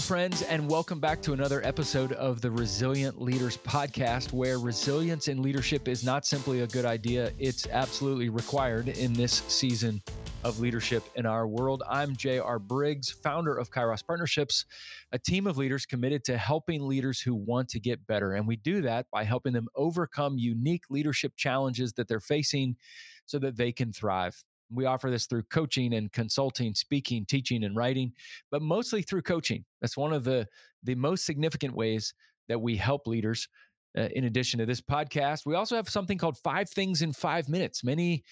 friends, and welcome back to another episode of the Resilient Leaders Podcast, where resilience in leadership is not simply a good idea, it's absolutely required in this season of leadership in our world. I'm J.R. Briggs, founder of Kairos Partnerships, a team of leaders committed to helping leaders who want to get better. And we do that by helping them overcome unique leadership challenges that they're facing so that they can thrive. We offer this through coaching and consulting, speaking, teaching, and writing, but mostly through coaching. That's one of the, the most significant ways that we help leaders. Uh, in addition to this podcast, we also have something called Five Things in Five Minutes. Many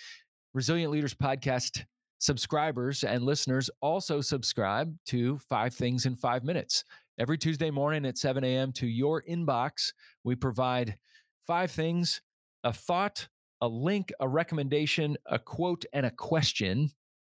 Resilient Leaders podcast subscribers and listeners also subscribe to Five Things in Five Minutes. Every Tuesday morning at 7 a.m. to your inbox, we provide five things, a thought, a link, a recommendation, a quote, and a question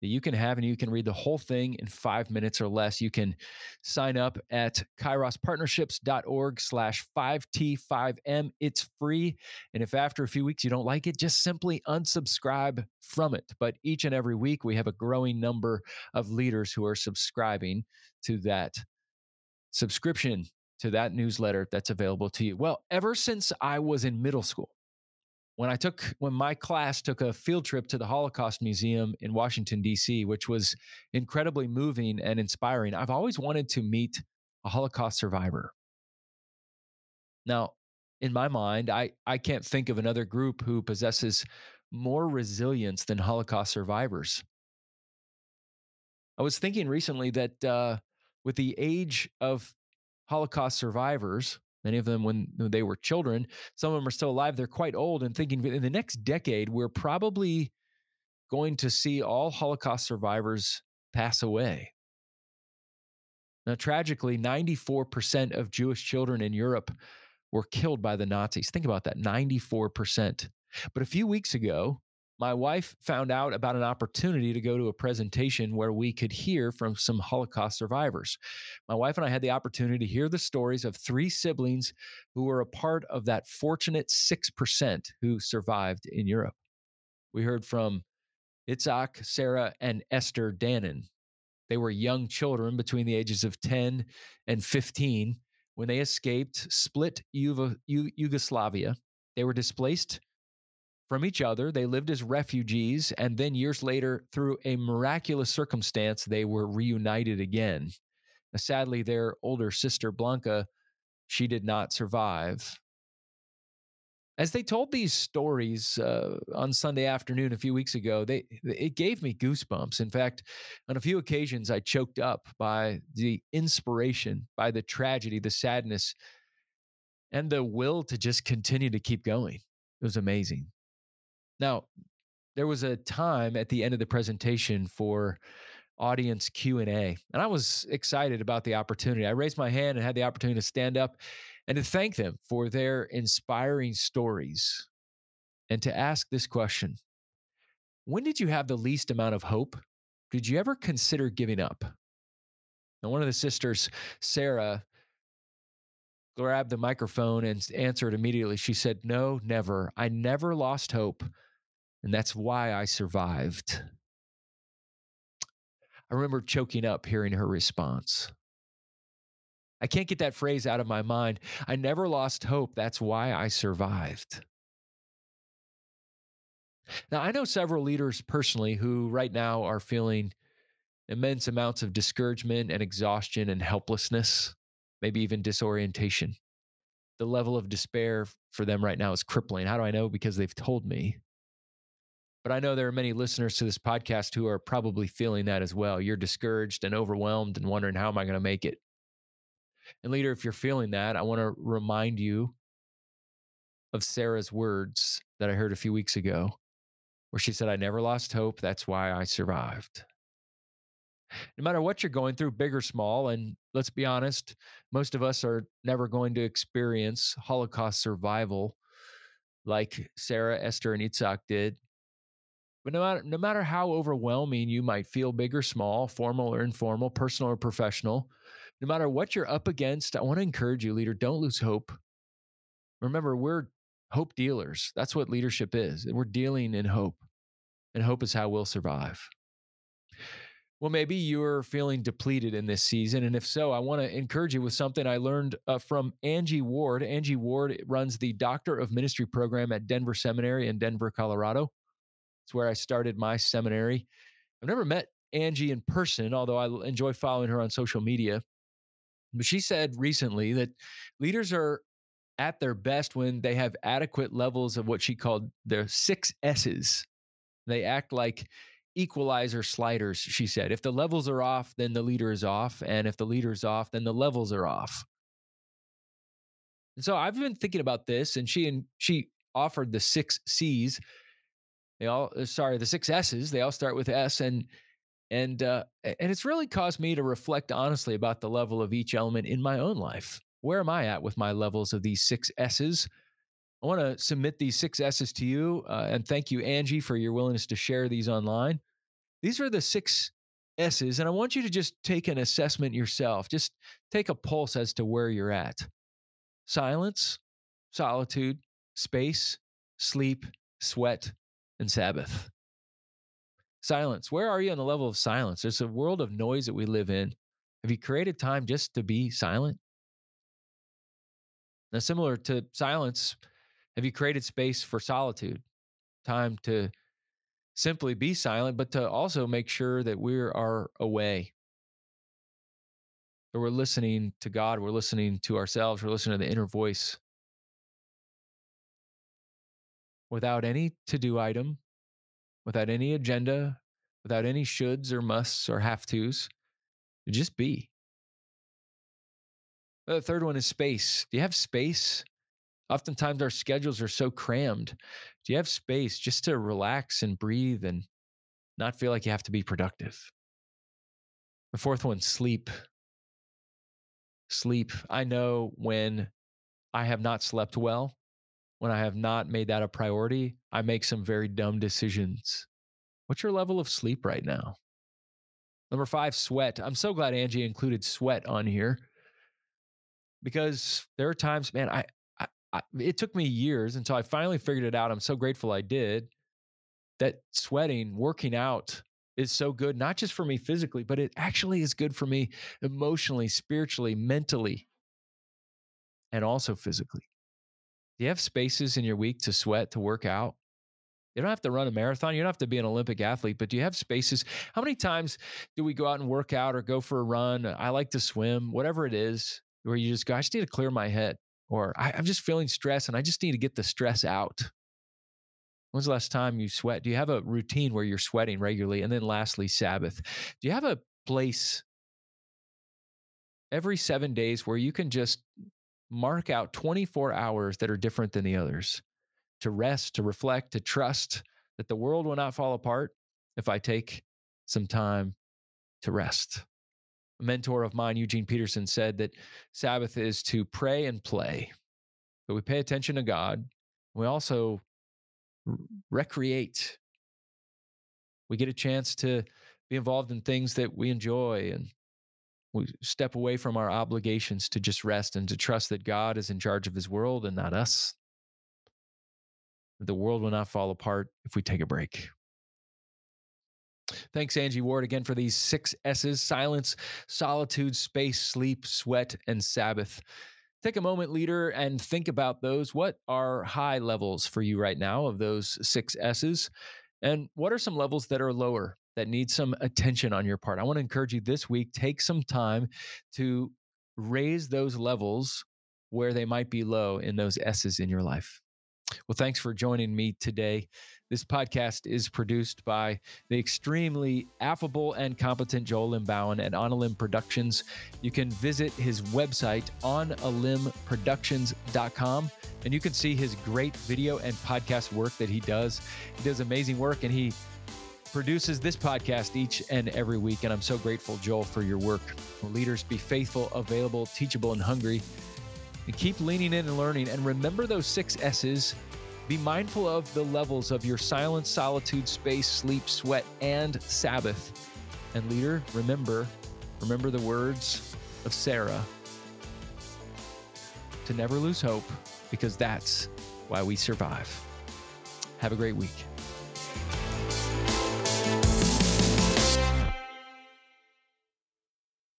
that you can have, and you can read the whole thing in five minutes or less. You can sign up at kairospartnerships.org slash 5T5M. It's free. And if after a few weeks you don't like it, just simply unsubscribe from it. But each and every week, we have a growing number of leaders who are subscribing to that subscription to that newsletter that's available to you. Well, ever since I was in middle school, when I took when my class took a field trip to the Holocaust Museum in Washington D.C., which was incredibly moving and inspiring. I've always wanted to meet a Holocaust survivor. Now, in my mind, I I can't think of another group who possesses more resilience than Holocaust survivors. I was thinking recently that uh, with the age of Holocaust survivors, many of them when they were children. Some of them are still alive. They're quite old and thinking in the next decade, we're probably going to see all Holocaust survivors pass away. Now, tragically, 94% of Jewish children in Europe were killed by the Nazis. Think about that 94%. But a few weeks ago, my wife found out about an opportunity to go to a presentation where we could hear from some Holocaust survivors. My wife and I had the opportunity to hear the stories of three siblings who were a part of that fortunate 6% who survived in Europe. We heard from Itzhak, Sarah, and Esther Danin. They were young children between the ages of 10 and 15 when they escaped Split Yugoslavia. They were displaced from each other. They lived as refugees, and then years later, through a miraculous circumstance, they were reunited again. Now, sadly, their older sister, Blanca, she did not survive. As they told these stories uh, on Sunday afternoon a few weeks ago, they it gave me goosebumps. In fact, on a few occasions, I choked up by the inspiration, by the tragedy, the sadness, and the will to just continue to keep going. It was amazing. Now, there was a time at the end of the presentation for audience Q&A, and I was excited about the opportunity. I raised my hand and had the opportunity to stand up and to thank them for their inspiring stories and to ask this question. When did you have the least amount of hope? Did you ever consider giving up? Now, one of the sisters, Sarah, grabbed the microphone and answered immediately. She said, No, never. I never lost hope and that's why I survived. I remember choking up hearing her response. I can't get that phrase out of my mind. I never lost hope. That's why I survived. Now, I know several leaders personally who right now are feeling immense amounts of discouragement and exhaustion and helplessness, maybe even disorientation. The level of despair for them right now is crippling. How do I know? Because they've told me. But I know there are many listeners to this podcast who are probably feeling that as well. You're discouraged and overwhelmed and wondering, how am I going to make it? And, leader, if you're feeling that, I want to remind you of Sarah's words that I heard a few weeks ago, where she said, I never lost hope. That's why I survived. No matter what you're going through, big or small, and let's be honest, most of us are never going to experience Holocaust survival like Sarah, Esther, and Itzhak did. But no matter, no matter how overwhelming you might feel, big or small, formal or informal, personal or professional, no matter what you're up against, I want to encourage you, leader, don't lose hope. Remember, we're hope dealers. That's what leadership is. We're dealing in hope, and hope is how we'll survive. Well, maybe you're feeling depleted in this season. And if so, I want to encourage you with something I learned uh, from Angie Ward. Angie Ward runs the Doctor of Ministry program at Denver Seminary in Denver, Colorado. It's where I started my seminary. I've never met Angie in person, although I enjoy following her on social media. But she said recently that leaders are at their best when they have adequate levels of what she called their six S's. They act like equalizer sliders, she said. If the levels are off, then the leader is off. And if the leader is off, then the levels are off. And so I've been thinking about this, and she and she offered the six C's. They all uh, sorry, the six S's. They all start with S, and and uh, and it's really caused me to reflect honestly about the level of each element in my own life. Where am I at with my levels of these six S's? I want to submit these six S's to you, uh, and thank you, Angie, for your willingness to share these online. These are the six S's, and I want you to just take an assessment yourself. Just take a pulse as to where you're at. Silence, solitude, space, sleep, sweat, and Sabbath. Silence. Where are you on the level of silence? There's a world of noise that we live in. Have you created time just to be silent? Now, similar to silence, have you created space for solitude? Time to simply be silent, but to also make sure that we are away. That we're listening to God, we're listening to ourselves, we're listening to the inner voice. Without any to do item, without any agenda, without any shoulds or musts or have tos, just be. The third one is space. Do you have space? Oftentimes our schedules are so crammed. Do you have space just to relax and breathe and not feel like you have to be productive? The fourth one, sleep. Sleep. I know when I have not slept well, when I have not made that a priority, I make some very dumb decisions. What's your level of sleep right now? Number five, sweat. I'm so glad Angie included sweat on here because there are times, man, I, It took me years until I finally figured it out. I'm so grateful I did. That sweating, working out is so good, not just for me physically, but it actually is good for me emotionally, spiritually, mentally, and also physically. Do you have spaces in your week to sweat, to work out? You don't have to run a marathon. You don't have to be an Olympic athlete, but do you have spaces? How many times do we go out and work out or go for a run? I like to swim, whatever it is, where you just go, I just need to clear my head, or I, am just feeling stress and I just need to get the stress out. When's the last time you sweat? Do you have a routine where you're sweating regularly? And then lastly, Sabbath. Do you have a place every seven days where you can just mark out 24 hours that are different than the others? to rest, to reflect, to trust that the world will not fall apart if I take some time to rest. A mentor of mine, Eugene Peterson, said that Sabbath is to pray and play. But we pay attention to God. We also recreate. We get a chance to be involved in things that we enjoy and we step away from our obligations to just rest and to trust that God is in charge of his world and not us. The world will not fall apart if we take a break. Thanks, Angie Ward, again for these six S's silence, solitude, space, sleep, sweat, and Sabbath. Take a moment, leader, and think about those. What are high levels for you right now of those six S's? And what are some levels that are lower that need some attention on your part? I want to encourage you this week, take some time to raise those levels where they might be low in those S's in your life. Well, thanks for joining me today. This podcast is produced by the extremely affable and competent Joel Limbauan at On a Limb Productions. You can visit his website, onalimbproductions.com, and you can see his great video and podcast work that he does. He does amazing work and he produces this podcast each and every week. And I'm so grateful, Joel, for your work. Leaders, be faithful, available, teachable, and hungry. And keep leaning in and learning. And remember those six S's be mindful of the levels of your silence, solitude, space, sleep, sweat, and Sabbath. And leader, remember, remember the words of Sarah to never lose hope because that's why we survive. Have a great week.